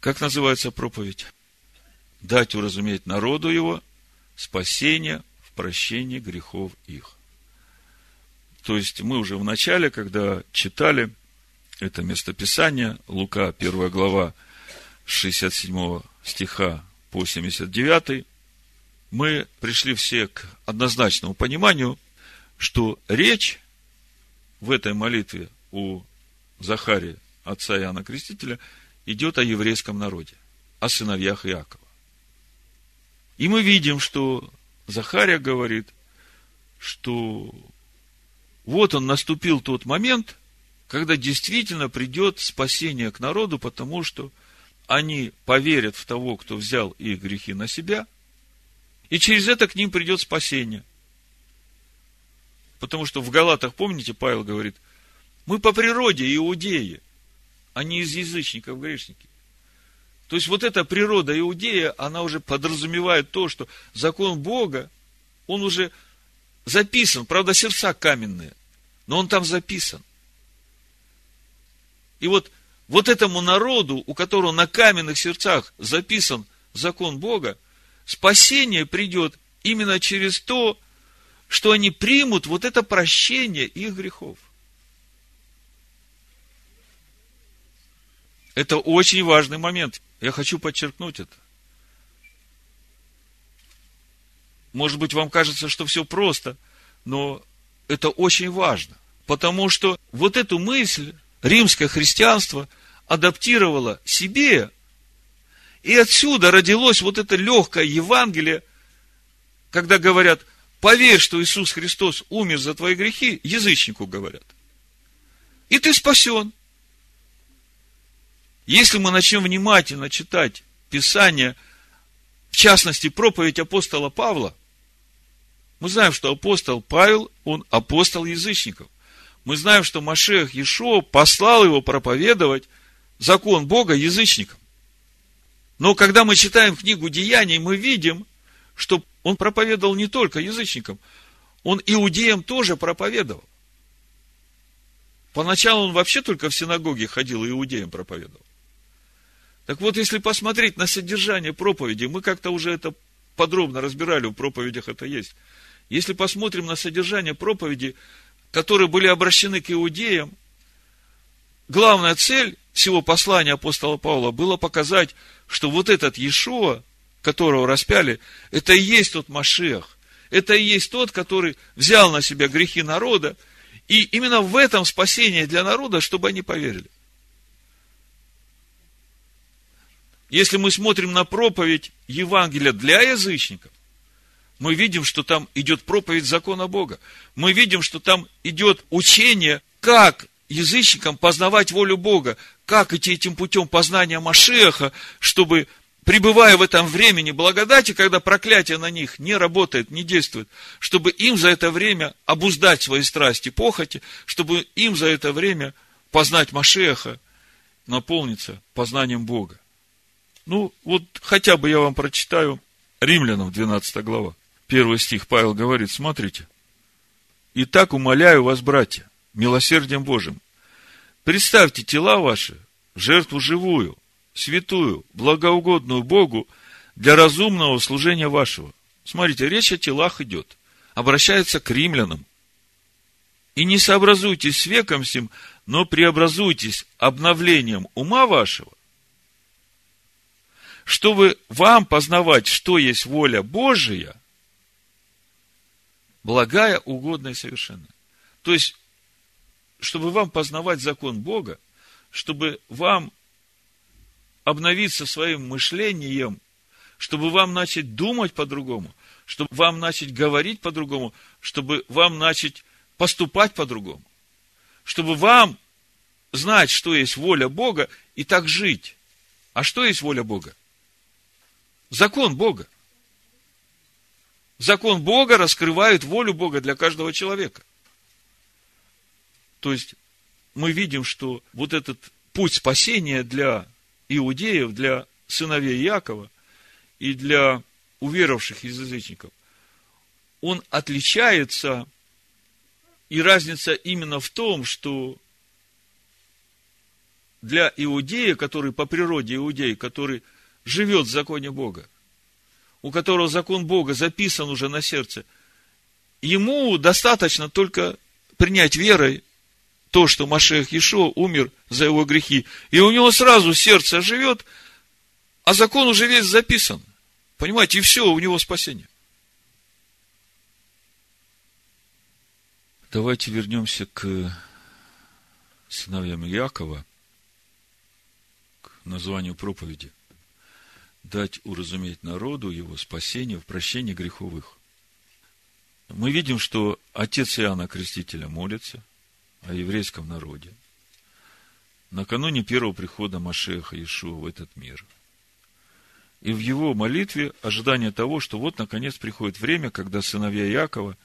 Как называется проповедь? Дать уразуметь народу его спасение в прощении грехов их. То есть мы уже в начале, когда читали это местописание, Лука, 1 глава, 67 стиха по 79, мы пришли все к однозначному пониманию, что речь в этой молитве у Захария, отца Иоанна Крестителя, идет о еврейском народе, о сыновьях Иакова. И мы видим, что Захария говорит, что вот он наступил тот момент, когда действительно придет спасение к народу, потому что они поверят в того, кто взял их грехи на себя, и через это к ним придет спасение. Потому что в Галатах, помните, Павел говорит, мы по природе иудеи, а не из язычников грешники. То есть вот эта природа иудея, она уже подразумевает то, что закон Бога, он уже записан, правда, сердца каменные, но он там записан. И вот, вот этому народу, у которого на каменных сердцах записан закон Бога, спасение придет именно через то, что они примут вот это прощение их грехов. Это очень важный момент. Я хочу подчеркнуть это. Может быть, вам кажется, что все просто, но это очень важно. Потому что вот эту мысль римское христианство адаптировало себе, и отсюда родилось вот это легкое Евангелие, когда говорят, Поверь, что Иисус Христос умер за твои грехи, язычнику говорят. И ты спасен. Если мы начнем внимательно читать Писание, в частности, проповедь апостола Павла, мы знаем, что апостол Павел, он апостол язычников. Мы знаем, что Машех Ешо послал его проповедовать закон Бога язычникам. Но когда мы читаем книгу Деяний, мы видим, что он проповедовал не только язычникам, он иудеям тоже проповедовал. Поначалу он вообще только в синагоге ходил и иудеям проповедовал. Так вот, если посмотреть на содержание проповеди, мы как-то уже это подробно разбирали, в проповедях это есть. Если посмотрим на содержание проповеди, которые были обращены к иудеям, главная цель всего послания апостола Павла было показать, что вот этот Иешуа, которого распяли, это и есть тот Машех. Это и есть тот, который взял на себя грехи народа. И именно в этом спасение для народа, чтобы они поверили. Если мы смотрим на проповедь Евангелия для язычников, мы видим, что там идет проповедь закона Бога. Мы видим, что там идет учение, как язычникам познавать волю Бога, как идти этим путем познания Машеха, чтобы пребывая в этом времени благодати, когда проклятие на них не работает, не действует, чтобы им за это время обуздать свои страсти, похоти, чтобы им за это время познать Машеха, наполниться познанием Бога. Ну, вот хотя бы я вам прочитаю Римлянам 12 глава. Первый стих Павел говорит, смотрите. «Итак, умоляю вас, братья, милосердием Божьим, представьте тела ваши в жертву живую, святую, благоугодную Богу для разумного служения вашего. Смотрите, речь о телах идет. Обращается к римлянам. И не сообразуйтесь с веком сим, но преобразуйтесь обновлением ума вашего, чтобы вам познавать, что есть воля Божия, благая, угодная и совершенная. То есть, чтобы вам познавать закон Бога, чтобы вам обновиться своим мышлением, чтобы вам начать думать по-другому, чтобы вам начать говорить по-другому, чтобы вам начать поступать по-другому, чтобы вам знать, что есть воля Бога, и так жить. А что есть воля Бога? Закон Бога. Закон Бога раскрывает волю Бога для каждого человека. То есть, мы видим, что вот этот путь спасения для иудеев, для сыновей Якова и для уверовавших из язычников, он отличается, и разница именно в том, что для иудея, который по природе иудей, который живет в законе Бога, у которого закон Бога записан уже на сердце, ему достаточно только принять верой то, что Машех Ишо умер за его грехи. И у него сразу сердце живет, а закон уже весь записан. Понимаете, и все, у него спасение. Давайте вернемся к сыновьям Якова, к названию проповеди. Дать уразуметь народу его спасение в прощении греховых. Мы видим, что отец Иоанна Крестителя молится о еврейском народе накануне первого прихода Машеха Иешуа в этот мир. И в его молитве ожидание того, что вот, наконец, приходит время, когда сыновья Якова,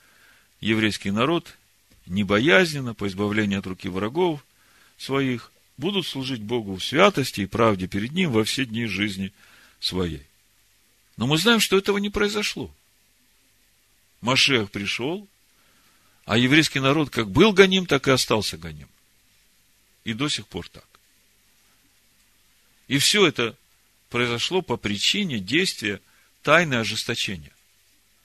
еврейский народ, небоязненно, по избавлению от руки врагов своих, будут служить Богу в святости и правде перед Ним во все дни жизни своей. Но мы знаем, что этого не произошло. Машех пришел, а еврейский народ как был гоним, так и остался гоним. И до сих пор так. И все это произошло по причине действия тайны ожесточения.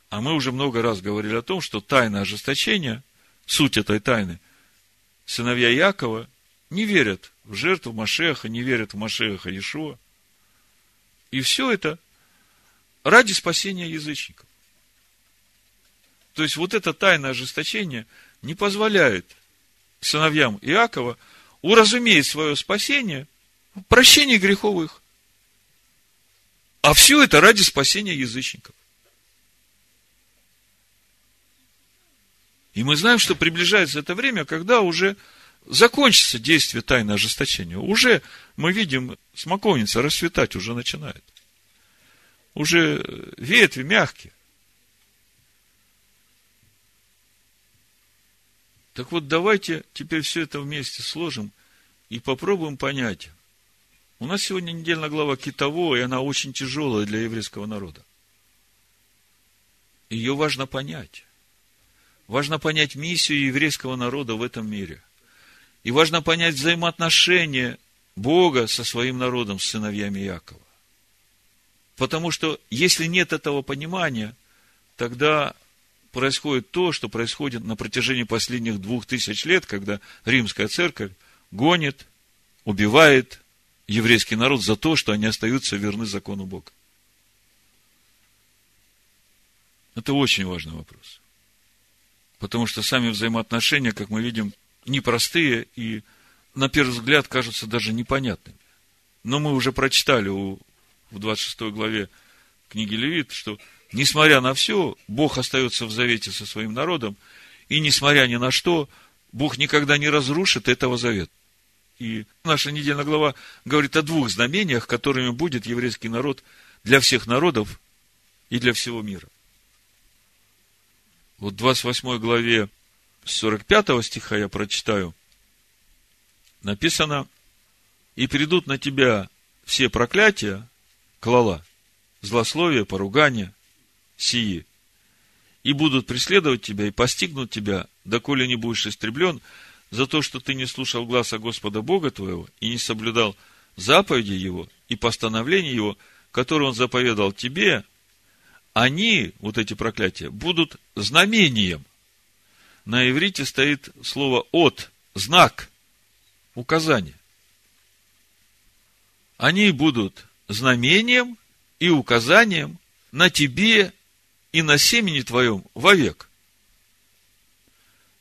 А мы уже много раз говорили о том, что тайна ожесточения, суть этой тайны, сыновья Якова не верят в жертву Машеха, не верят в Машеха Иешуа. И все это ради спасения язычников. То есть, вот эта тайна ожесточения не позволяет сыновьям Иакова уразуметь свое спасение в прощении греховых. А все это ради спасения язычников. И мы знаем, что приближается это время, когда уже закончится действие тайны ожесточения. Уже мы видим, смоковница расцветать уже начинает. Уже ветви мягкие. Так вот, давайте теперь все это вместе сложим и попробуем понять. У нас сегодня недельная глава Китово, и она очень тяжелая для еврейского народа. Ее важно понять. Важно понять миссию еврейского народа в этом мире. И важно понять взаимоотношения Бога со своим народом, с сыновьями Якова. Потому что если нет этого понимания, тогда происходит то, что происходит на протяжении последних двух тысяч лет, когда римская церковь гонит, убивает еврейский народ за то, что они остаются верны закону Бога. Это очень важный вопрос. Потому что сами взаимоотношения, как мы видим, непростые и, на первый взгляд, кажутся даже непонятными. Но мы уже прочитали у, в 26 главе книги Левит, что Несмотря на все, Бог остается в завете со своим народом, и несмотря ни на что, Бог никогда не разрушит этого завета. И наша недельная глава говорит о двух знамениях, которыми будет еврейский народ для всех народов и для всего мира. Вот в 28 главе 45 стиха я прочитаю. Написано, «И придут на тебя все проклятия, клала, злословие, поругание, сии, и будут преследовать тебя и постигнут тебя, доколе не будешь истреблен, за то, что ты не слушал гласа Господа Бога твоего и не соблюдал заповеди Его и постановления Его, которые Он заповедал тебе, они, вот эти проклятия, будут знамением. На иврите стоит слово «от», знак, указание. Они будут знамением и указанием на тебе и на семени твоем вовек.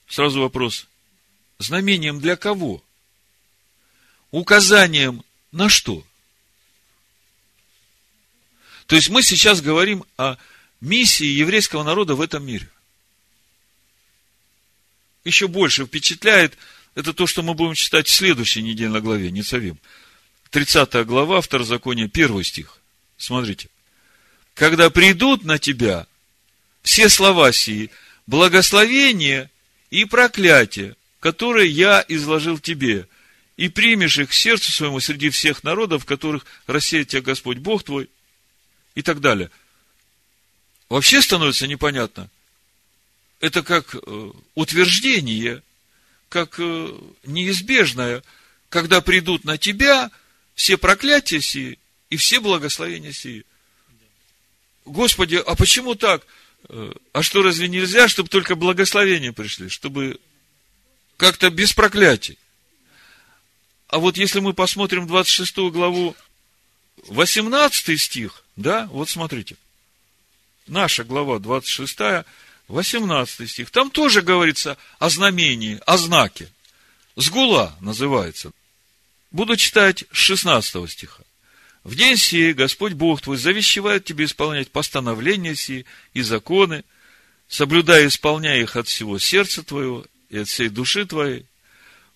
Сразу вопрос. Знамением для кого? Указанием на что? То есть мы сейчас говорим о миссии еврейского народа в этом мире. Еще больше впечатляет это то, что мы будем читать в следующей недельной главе, Ницавим. 30 глава, второзаконие, первый стих. Смотрите. Когда придут на тебя все слова сии, благословение и проклятие, которые я изложил тебе, и примешь их к сердцу своему среди всех народов, которых рассеет тебя Господь Бог твой, и так далее. Вообще становится непонятно. Это как э, утверждение, как э, неизбежное когда придут на тебя все проклятия сии и все благословения сии. Господи, а почему так? Э, а что, разве нельзя, чтобы только благословения пришли, чтобы как-то без проклятий? А вот если мы посмотрим 26 главу, 18 стих, да, вот смотрите, наша глава 26, 18 стих, там тоже говорится о знамении, о знаке. Сгула называется. Буду читать с 16 стиха. В день сей Господь Бог твой завещевает тебе исполнять постановления сии и законы, соблюдая и исполняя их от всего сердца твоего и от всей души твоей.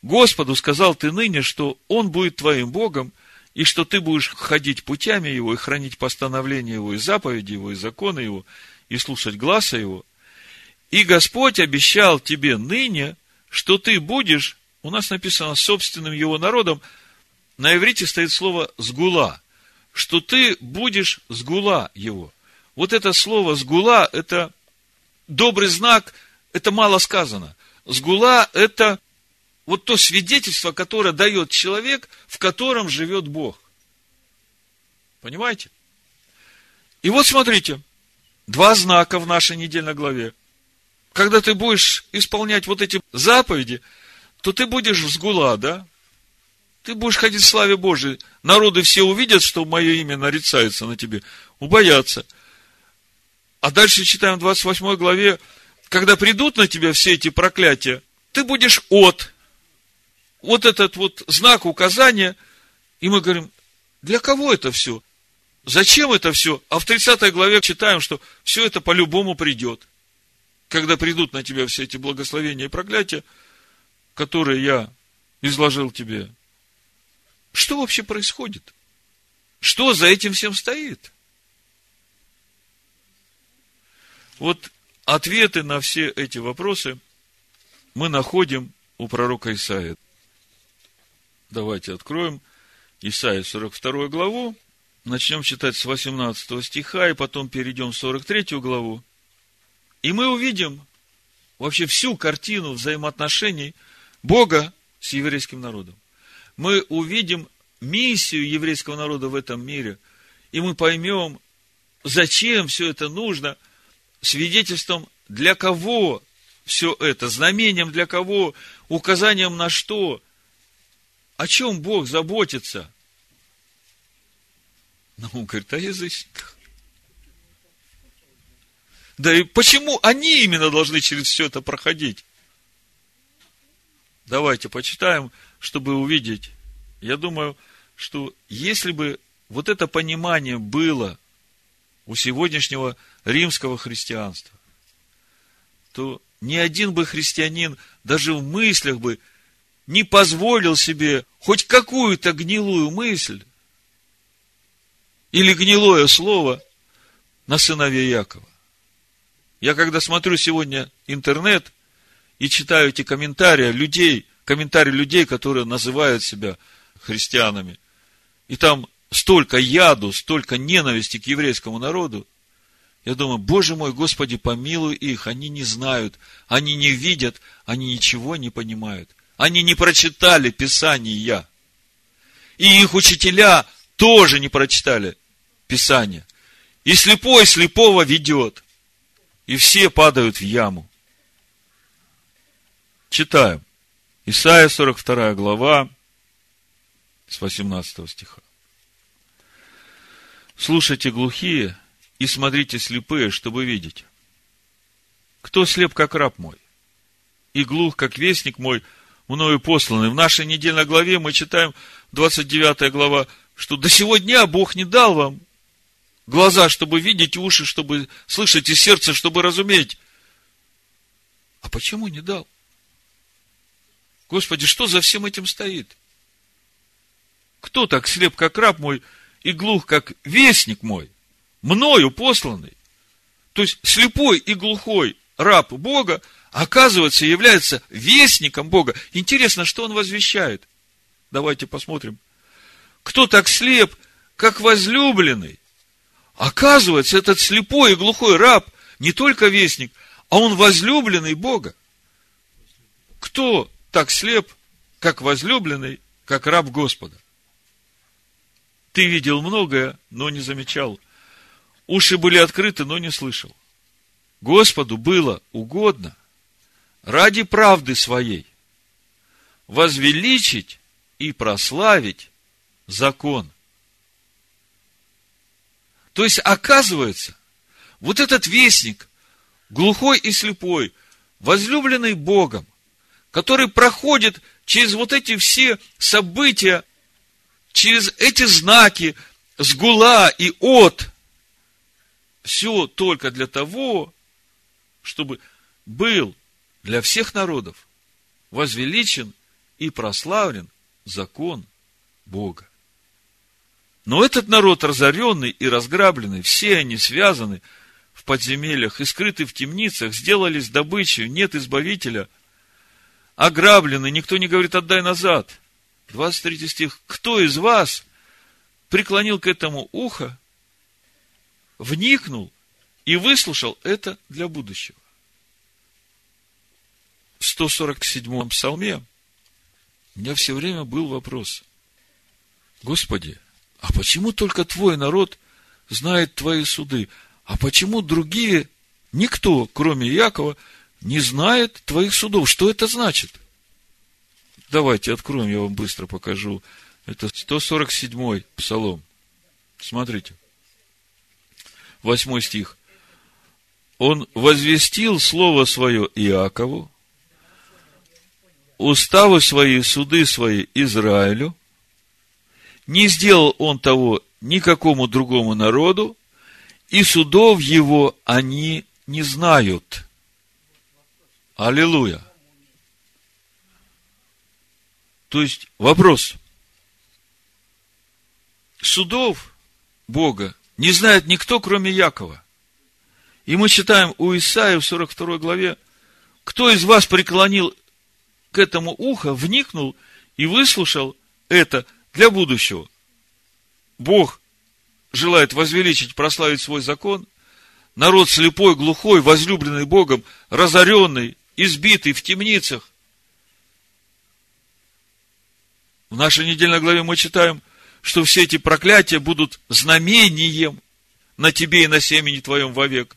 Господу сказал ты ныне, что Он будет твоим Богом, и что ты будешь ходить путями Его и хранить постановления Его, и заповеди Его, и законы Его, и слушать глаза Его. И Господь обещал тебе ныне, что ты будешь, у нас написано, собственным Его народом, на иврите стоит слово «сгула», что ты будешь сгула его. Вот это слово сгула, это добрый знак, это мало сказано. Сгула – это вот то свидетельство, которое дает человек, в котором живет Бог. Понимаете? И вот смотрите, два знака в нашей недельной главе. Когда ты будешь исполнять вот эти заповеди, то ты будешь в сгула, да? Ты будешь ходить в славе Божией. Народы все увидят, что мое имя нарицается на тебе. Убоятся. А дальше читаем в 28 главе, когда придут на тебя все эти проклятия, ты будешь от. Вот этот вот знак указания. И мы говорим, для кого это все? Зачем это все? А в 30 главе читаем, что все это по-любому придет. Когда придут на тебя все эти благословения и проклятия, которые я изложил тебе что вообще происходит? Что за этим всем стоит? Вот ответы на все эти вопросы мы находим у пророка Исаия. Давайте откроем Исаия 42 главу, начнем читать с 18 стиха, и потом перейдем в 43 главу. И мы увидим вообще всю картину взаимоотношений Бога с еврейским народом мы увидим миссию еврейского народа в этом мире, и мы поймем, зачем все это нужно, свидетельством для кого все это, знамением для кого, указанием на что, о чем Бог заботится. Ну, он говорит, о язычниках. Да и почему они именно должны через все это проходить? Давайте почитаем чтобы увидеть. Я думаю, что если бы вот это понимание было у сегодняшнего римского христианства, то ни один бы христианин даже в мыслях бы не позволил себе хоть какую-то гнилую мысль или гнилое слово на сыновей Якова. Я когда смотрю сегодня интернет и читаю эти комментарии людей, комментарии людей, которые называют себя христианами. И там столько яду, столько ненависти к еврейскому народу. Я думаю, Боже мой, Господи, помилуй их, они не знают, они не видят, они ничего не понимают. Они не прочитали Писание. И их учителя тоже не прочитали Писание. И слепой слепого ведет. И все падают в яму. Читаем. Исайя 42 глава, с 18 стиха. Слушайте глухие и смотрите слепые, чтобы видеть. Кто слеп, как раб мой, и глух, как вестник мой, мною посланный. В нашей недельной главе мы читаем, 29 глава, что до сего дня Бог не дал вам глаза, чтобы видеть, уши, чтобы слышать, и сердце, чтобы разуметь. А почему не дал? Господи, что за всем этим стоит? Кто так слеп, как раб мой, и глух, как вестник мой, мною посланный? То есть, слепой и глухой раб Бога, оказывается, является вестником Бога. Интересно, что он возвещает? Давайте посмотрим. Кто так слеп, как возлюбленный? Оказывается, этот слепой и глухой раб не только вестник, а он возлюбленный Бога. Кто так слеп, как возлюбленный как раб Господа. Ты видел многое, но не замечал. Уши были открыты, но не слышал. Господу было угодно ради правды своей возвеличить и прославить закон. То есть, оказывается, вот этот вестник, глухой и слепой, возлюбленный Богом, который проходит через вот эти все события, через эти знаки с гула и от, все только для того, чтобы был для всех народов возвеличен и прославлен закон Бога. Но этот народ разоренный и разграбленный, все они связаны в подземельях и скрыты в темницах, сделались добычей, нет избавителя, ограблены, никто не говорит «отдай назад». 23 стих. Кто из вас преклонил к этому ухо, вникнул и выслушал это для будущего? В 147-м псалме у меня все время был вопрос. Господи, а почему только твой народ знает твои суды? А почему другие, никто, кроме Якова, не знает твоих судов? Что это значит? Давайте откроем, я вам быстро покажу. Это 147-й псалом. Смотрите. Восьмой стих. Он возвестил слово свое Иакову, уставы свои, суды свои Израилю. Не сделал он того никакому другому народу, и судов его они не знают. Аллилуйя. То есть вопрос. Судов Бога не знает никто, кроме Якова. И мы читаем у Исаия в 42 главе, кто из вас преклонил к этому ухо, вникнул и выслушал это для будущего. Бог желает возвеличить, прославить свой закон. Народ слепой, глухой, возлюбленный Богом, разоренный, избитый в темницах. В нашей недельной главе мы читаем, что все эти проклятия будут знамением на тебе и на семени твоем вовек.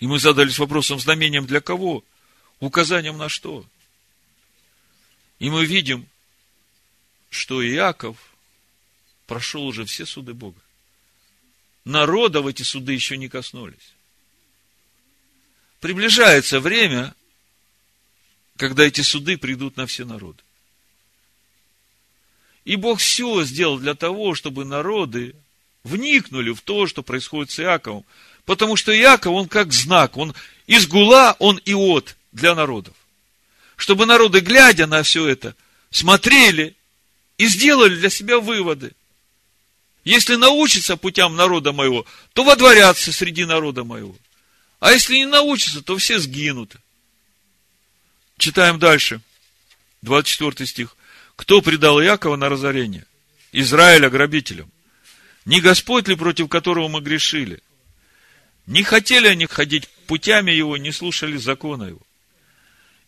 И мы задались вопросом, знамением для кого? Указанием на что? И мы видим, что Иаков прошел уже все суды Бога. Народа в эти суды еще не коснулись. Приближается время, когда эти суды придут на все народы. И Бог все сделал для того, чтобы народы вникнули в то, что происходит с Иаковом. Потому что Иаков, он как знак, он из гула, он от для народов чтобы народы, глядя на все это, смотрели и сделали для себя выводы. Если научатся путям народа моего, то водворятся среди народа моего. А если не научатся, то все сгинут. Читаем дальше. 24 стих. Кто предал Якова на разорение? Израиля грабителям. Не Господь ли, против которого мы грешили? Не хотели они ходить путями его, не слушали закона его.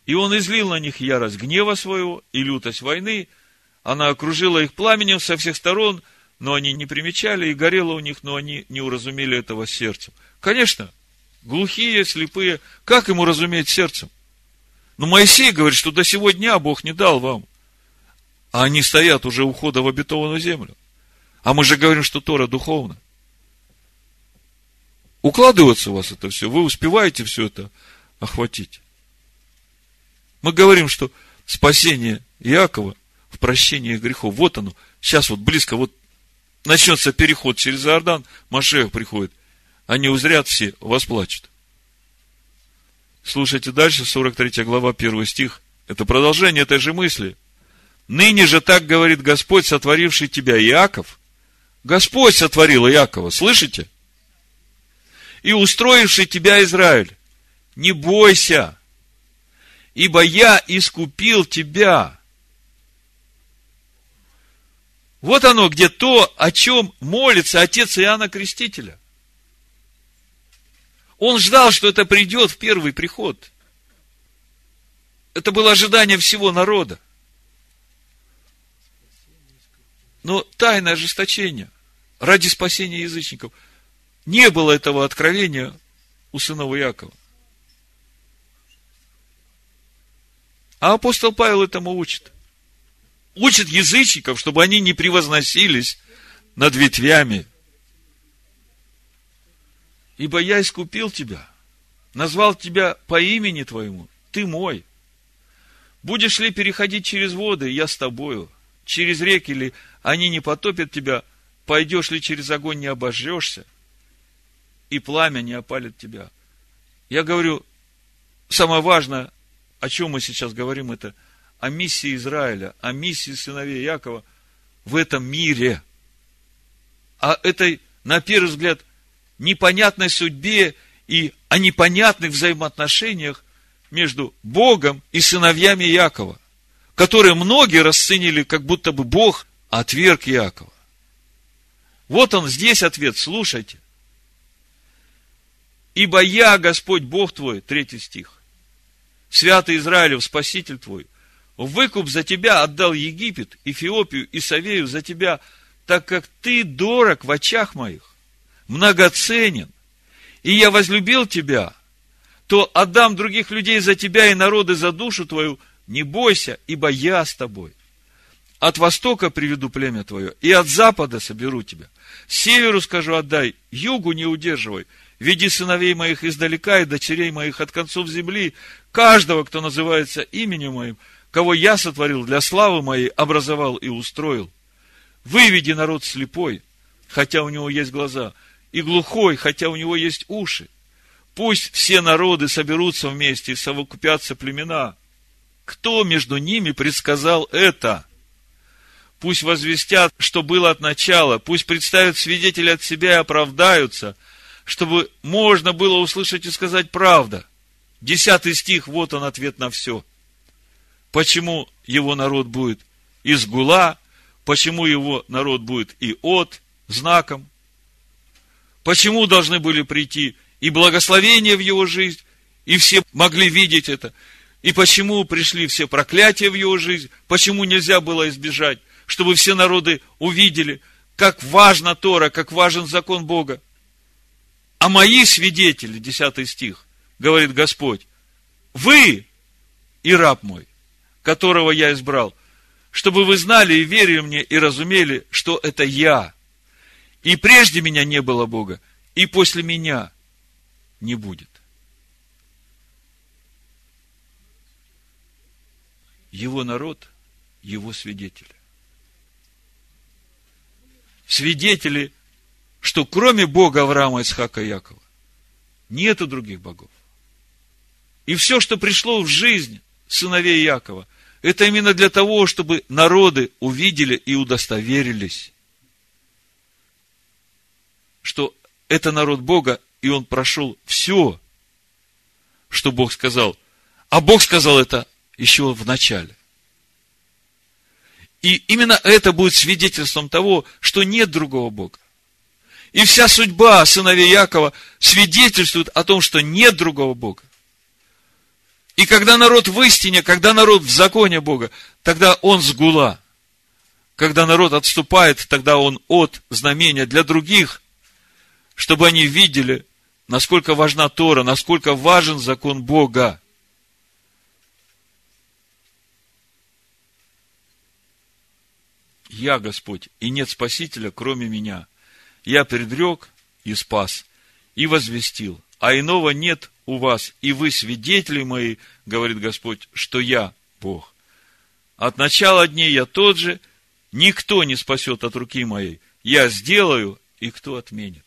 И он излил на них ярость гнева своего и лютость войны. Она окружила их пламенем со всех сторон, но они не примечали, и горело у них, но они не уразумели этого сердцем. Конечно, глухие, слепые, как ему разуметь сердцем? Но Моисей говорит, что до сего дня Бог не дал вам. А они стоят уже у входа в обетованную землю. А мы же говорим, что Тора духовна. Укладывается у вас это все, вы успеваете все это охватить. Мы говорим, что спасение Иакова в прощении грехов, вот оно, сейчас вот близко, вот начнется переход через Иордан, Машех приходит, они узрят все, восплачут. Слушайте дальше, 43 глава, 1 стих. Это продолжение этой же мысли. Ныне же так говорит Господь, сотворивший тебя, Иаков. Господь сотворил Иакова, слышите? И устроивший тебя, Израиль. Не бойся, ибо я искупил тебя. Вот оно, где то, о чем молится отец Иоанна Крестителя. Он ждал, что это придет в первый приход. Это было ожидание всего народа. Но тайное ожесточение ради спасения язычников. Не было этого откровения у сынов Якова. А апостол Павел этому учит. Учит язычников, чтобы они не превозносились над ветвями. Ибо я искупил тебя, назвал тебя по имени твоему, ты мой. Будешь ли переходить через воды, я с тобою. Через реки ли они не потопят тебя, пойдешь ли через огонь, не обожжешься, и пламя не опалит тебя. Я говорю, самое важное, о чем мы сейчас говорим, это о миссии Израиля, о миссии сыновей Якова в этом мире. О этой, на первый взгляд, непонятной судьбе и о непонятных взаимоотношениях между Богом и сыновьями Якова, которые многие расценили, как будто бы Бог отверг Якова. Вот он здесь ответ, слушайте. Ибо я, Господь Бог твой, третий стих, святый Израилев, Спаситель твой, выкуп за тебя отдал Египет, Эфиопию и Савею за тебя, так как ты дорог в очах моих, многоценен, и я возлюбил тебя, то отдам других людей за тебя и народы за душу твою, не бойся, ибо я с тобой. От востока приведу племя твое, и от запада соберу тебя. Северу скажу отдай, югу не удерживай. Веди сыновей моих издалека и дочерей моих от концов земли, каждого, кто называется именем моим, кого я сотворил для славы моей, образовал и устроил. Выведи народ слепой, хотя у него есть глаза, и глухой, хотя у него есть уши. Пусть все народы соберутся вместе и совокупятся племена. Кто между ними предсказал это? Пусть возвестят, что было от начала. Пусть представят свидетели от себя и оправдаются, чтобы можно было услышать и сказать правда. Десятый стих, вот он ответ на все. Почему его народ будет из гула, почему его народ будет и от знаком, почему должны были прийти и благословения в его жизнь, и все могли видеть это, и почему пришли все проклятия в его жизнь, почему нельзя было избежать чтобы все народы увидели, как важна Тора, как важен закон Бога. А мои свидетели, 10 стих, говорит Господь, вы и раб мой, которого я избрал, чтобы вы знали и верили мне и разумели, что это я. И прежде меня не было Бога, и после меня не будет. Его народ, его свидетели свидетели, что кроме Бога Авраама, Исхака и Якова, нету других богов. И все, что пришло в жизнь сыновей Якова, это именно для того, чтобы народы увидели и удостоверились, что это народ Бога, и он прошел все, что Бог сказал. А Бог сказал это еще в начале. И именно это будет свидетельством того, что нет другого Бога. И вся судьба сыновей Якова свидетельствует о том, что нет другого Бога. И когда народ в истине, когда народ в законе Бога, тогда он сгула. Когда народ отступает, тогда он от знамения для других, чтобы они видели, насколько важна Тора, насколько важен закон Бога. Я Господь, и нет Спасителя, кроме меня. Я предрек и спас, и возвестил, а иного нет у вас, и вы свидетели мои, говорит Господь, что я Бог. От начала дней я тот же, никто не спасет от руки моей. Я сделаю, и кто отменит?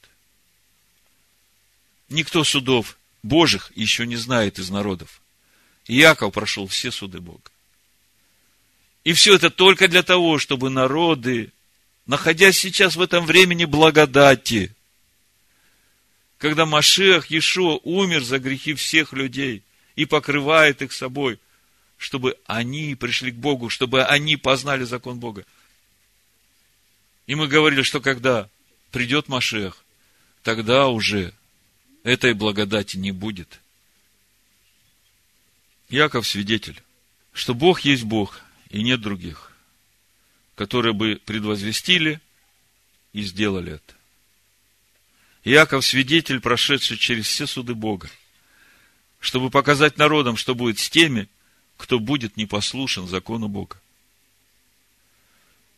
Никто судов Божьих еще не знает из народов. Иаков прошел все суды Бога. И все это только для того, чтобы народы, находясь сейчас в этом времени благодати, когда Машех Иешуа умер за грехи всех людей и покрывает их собой, чтобы они пришли к Богу, чтобы они познали закон Бога. И мы говорили, что когда придет Машех, тогда уже этой благодати не будет. Яков свидетель, что Бог есть Бог – и нет других. которые бы предвозвестили и сделали это. Иаков свидетель, прошедший через все суды Бога, чтобы показать народам, что будет с теми, кто будет непослушен закону Бога.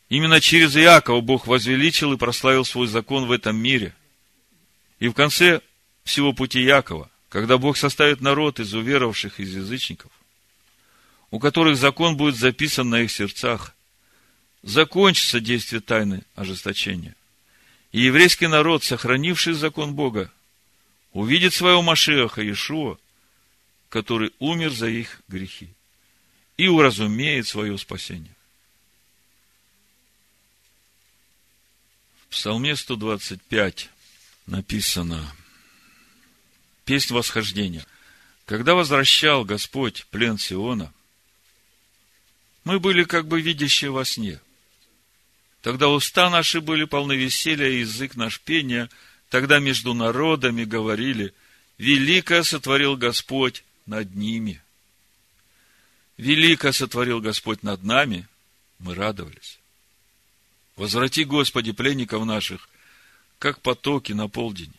Именно через Иакова Бог возвеличил и прославил свой закон в этом мире. И в конце всего пути Якова, когда Бог составит народ из уверовавших из язычников, у которых закон будет записан на их сердцах, закончится действие тайны ожесточения. И еврейский народ, сохранивший закон Бога, увидит своего Машеха Иешуа, который умер за их грехи, и уразумеет свое спасение. В Псалме 125 написано Песнь восхождения. Когда возвращал Господь плен Сиона, мы были как бы видящие во сне. Тогда уста наши были полны веселья, и язык наш пения. Тогда между народами говорили, Великое сотворил Господь над ними. Великое сотворил Господь над нами, мы радовались. Возврати, Господи, пленников наших, как потоки на полдень,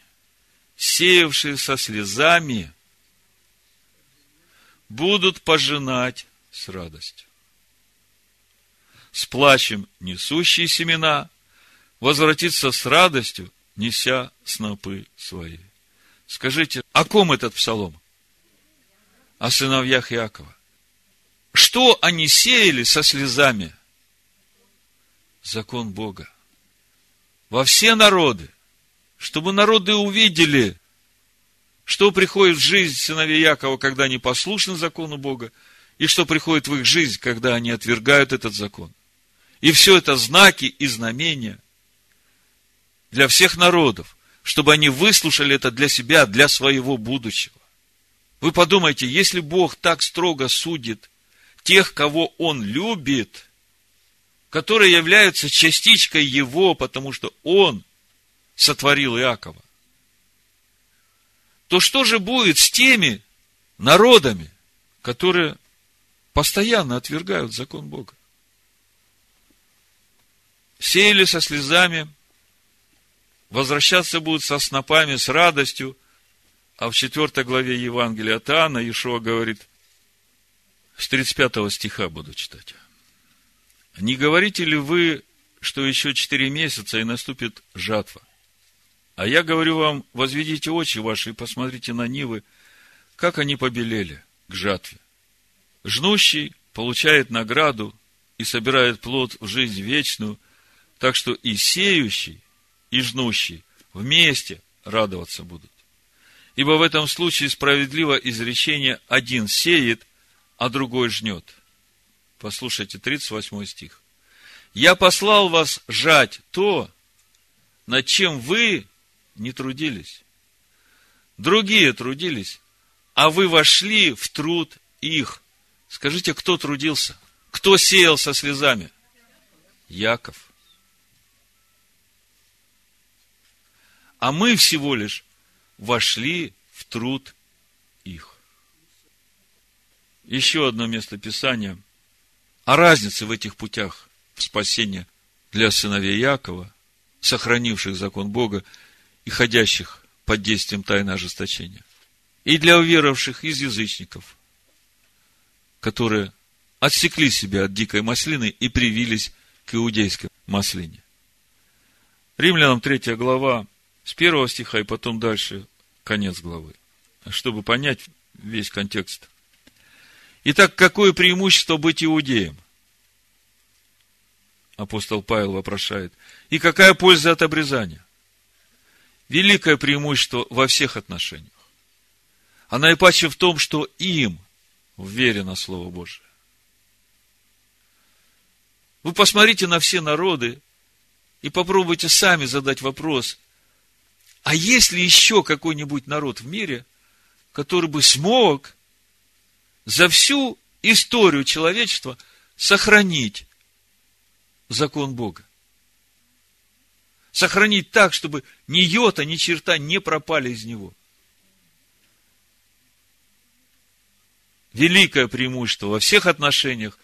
сеявшие со слезами, будут пожинать с радостью. С плачем несущие семена, возвратиться с радостью, неся снопы свои. Скажите, о ком этот псалом? О сыновьях Якова. Что они сеяли со слезами? закон Бога. Во все народы, чтобы народы увидели, что приходит в жизнь сыновей Якова, когда они послушны закону Бога, и что приходит в их жизнь, когда они отвергают этот закон. И все это знаки и знамения для всех народов, чтобы они выслушали это для себя, для своего будущего. Вы подумайте, если Бог так строго судит тех, кого Он любит – которые являются частичкой Его, потому что Он сотворил Иакова, то что же будет с теми народами, которые постоянно отвергают закон Бога? Сеяли со слезами, возвращаться будут со снопами, с радостью, а в 4 главе Евангелия от Иоанна Ишуа говорит, с 35 стиха буду читать. Не говорите ли вы, что еще четыре месяца и наступит жатва? А я говорю вам, возведите очи ваши и посмотрите на нивы, как они побелели к жатве. Жнущий получает награду и собирает плод в жизнь вечную, так что и сеющий, и жнущий вместе радоваться будут. Ибо в этом случае справедливо изречение один сеет, а другой жнет – Послушайте, 38 стих. Я послал вас жать то, над чем вы не трудились. Другие трудились, а вы вошли в труд их. Скажите, кто трудился? Кто сеял со слезами? Яков. А мы всего лишь вошли в труд их. Еще одно место Писания – о разнице в этих путях спасения для сыновей Якова, сохранивших закон Бога и ходящих под действием тайны ожесточения. И для уверовавших из язычников, которые отсекли себя от дикой маслины и привились к иудейской маслине. Римлянам 3 глава, с первого стиха и потом дальше конец главы, чтобы понять весь контекст Итак, какое преимущество быть иудеем? Апостол Павел вопрошает. И какая польза от обрезания? Великое преимущество во всех отношениях. А наипаче в том, что им вверено Слово Божие. Вы посмотрите на все народы и попробуйте сами задать вопрос, а есть ли еще какой-нибудь народ в мире, который бы смог за всю историю человечества сохранить закон Бога. Сохранить так, чтобы ни йота, ни черта не пропали из него. Великое преимущество во всех отношениях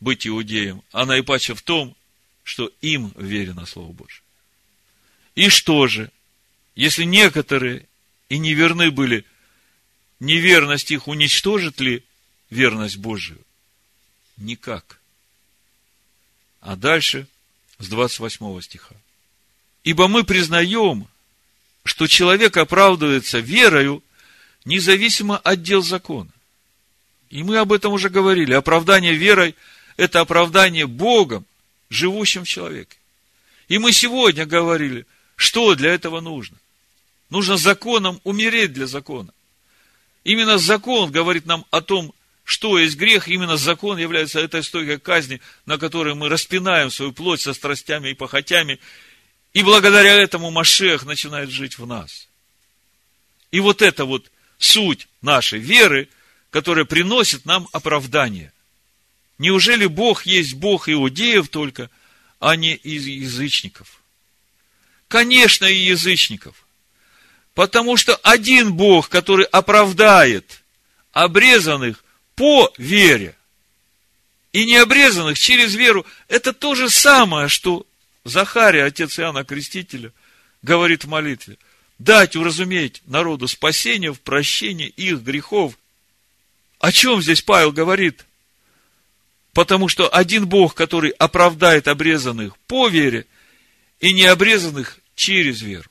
быть иудеем, а наипаче в том, что им верено Слово Божие. И что же, если некоторые и неверны были, неверность их уничтожит ли верность Божию? Никак. А дальше с 28 стиха. Ибо мы признаем, что человек оправдывается верою, независимо от дел закона. И мы об этом уже говорили. Оправдание верой – это оправдание Богом, живущим в человеке. И мы сегодня говорили, что для этого нужно. Нужно законом умереть для закона. Именно закон говорит нам о том, что есть грех. Именно закон является этой стойкой казни, на которой мы распинаем свою плоть со страстями и похотями. И благодаря этому Машех начинает жить в нас. И вот это вот суть нашей веры, которая приносит нам оправдание. Неужели Бог есть Бог иудеев только, а не из язычников? Конечно, и язычников. Потому что один Бог, который оправдает обрезанных по вере, и необрезанных через веру, это то же самое, что Захария, отец Иоанна Крестителя, говорит в молитве. Дать уразуметь народу спасение в прощении их грехов. О чем здесь Павел говорит? Потому что один Бог, который оправдает обрезанных по вере и необрезанных через веру.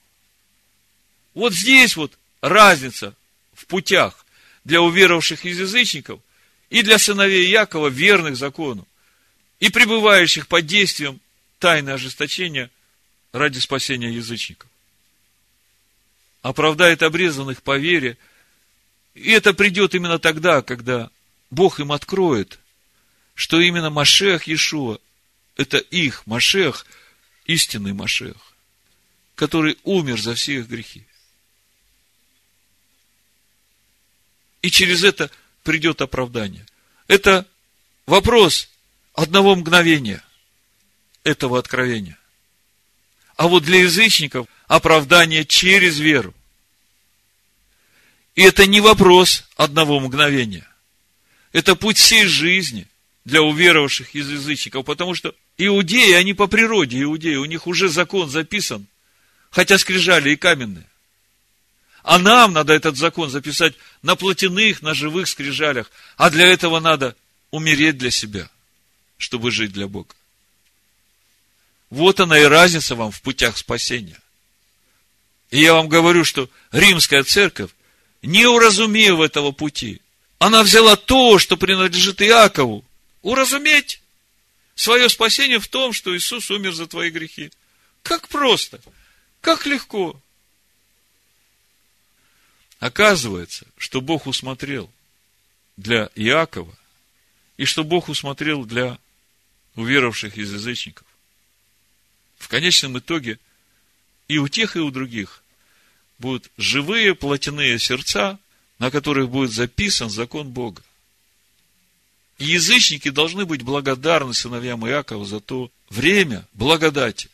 Вот здесь вот разница в путях для уверовавших из язычников и для сыновей Якова, верных закону, и пребывающих под действием тайны ожесточения ради спасения язычников. Оправдает обрезанных по вере, и это придет именно тогда, когда Бог им откроет – что именно Машех Иешуа – это их Машех, истинный Машех, который умер за все их грехи. И через это придет оправдание. Это вопрос одного мгновения этого откровения. А вот для язычников оправдание через веру. И это не вопрос одного мгновения. Это путь всей жизни – для уверовавших из язычников, потому что иудеи, они по природе иудеи, у них уже закон записан, хотя скрижали и каменные. А нам надо этот закон записать на плотяных, на живых скрижалях, а для этого надо умереть для себя, чтобы жить для Бога. Вот она и разница вам в путях спасения. И я вам говорю, что римская церковь, не уразумев этого пути, она взяла то, что принадлежит Иакову, уразуметь свое спасение в том, что Иисус умер за твои грехи. Как просто, как легко. Оказывается, что Бог усмотрел для Иакова, и что Бог усмотрел для уверовавших из язычников. В конечном итоге и у тех, и у других будут живые плотяные сердца, на которых будет записан закон Бога. И язычники должны быть благодарны сыновьям Иакова за то время благодати,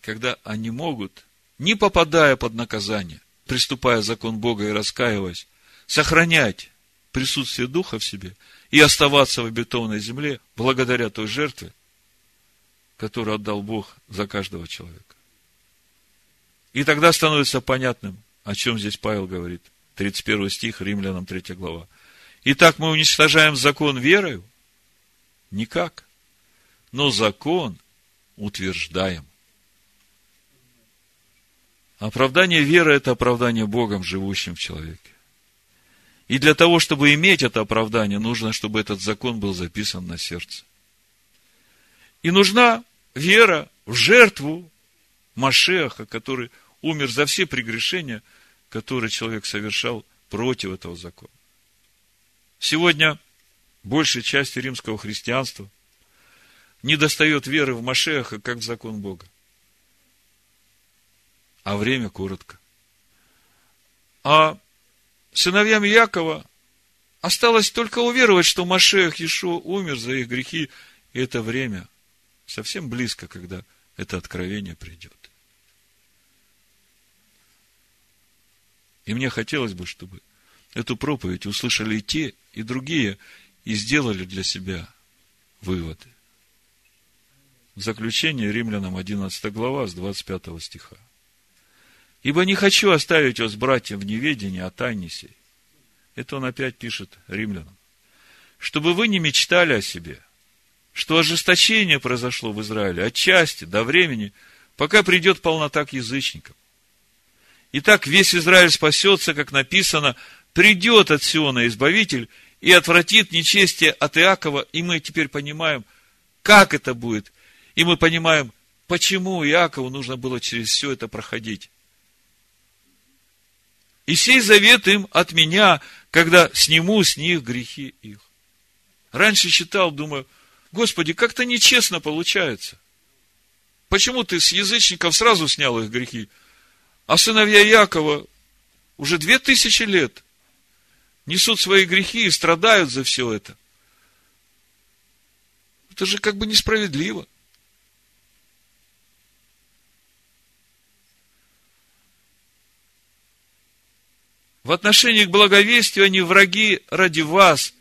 когда они могут, не попадая под наказание, приступая закон Бога и раскаиваясь, сохранять присутствие Духа в себе и оставаться в обетованной земле благодаря той жертве, которую отдал Бог за каждого человека. И тогда становится понятным, о чем здесь Павел говорит. 31 стих, Римлянам 3 глава. Итак, мы уничтожаем закон верою? Никак. Но закон утверждаем. Оправдание веры – это оправдание Богом, живущим в человеке. И для того, чтобы иметь это оправдание, нужно, чтобы этот закон был записан на сердце. И нужна вера в жертву Машеха, который умер за все прегрешения, которые человек совершал против этого закона. Сегодня большей части римского христианства не достает веры в Машеха, как в закон Бога. А время коротко. А сыновьям Якова осталось только уверовать, что Машех Ешо умер за их грехи, и это время совсем близко, когда это откровение придет. И мне хотелось бы, чтобы эту проповедь услышали и те, и другие, и сделали для себя выводы. в заключение римлянам 11 глава с 25 стиха. Ибо не хочу оставить вас, братья, в неведении о тайне сей. Это он опять пишет римлянам. Чтобы вы не мечтали о себе, что ожесточение произошло в Израиле отчасти до времени, пока придет полнота к язычникам. Итак, весь Израиль спасется, как написано, придет от Сиона Избавитель и отвратит нечестие от Иакова, и мы теперь понимаем, как это будет, и мы понимаем, почему Иакову нужно было через все это проходить. И сей завет им от меня, когда сниму с них грехи их. Раньше читал, думаю, Господи, как-то нечестно получается. Почему ты с язычников сразу снял их грехи, а сыновья Якова уже две тысячи лет несут свои грехи и страдают за все это? Это же как бы несправедливо. В отношении к благовестию они враги ради вас.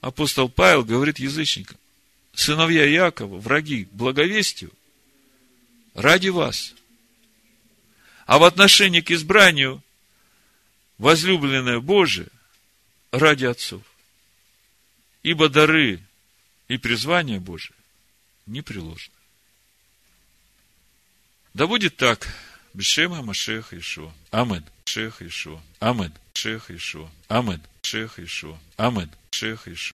Апостол Павел говорит язычникам. Сыновья Якова, враги благовестию ради вас. А в отношении к избранию возлюбленное Божие ради отцов. Ибо дары и призвание Божие непреложны. Да будет так. Бешема Машеха Ишуа. Амин. Шеха Ишуа. Амин. Шеха Ишуа. Амин. Шеха Ишуа. Амин. Шеха Ишуа.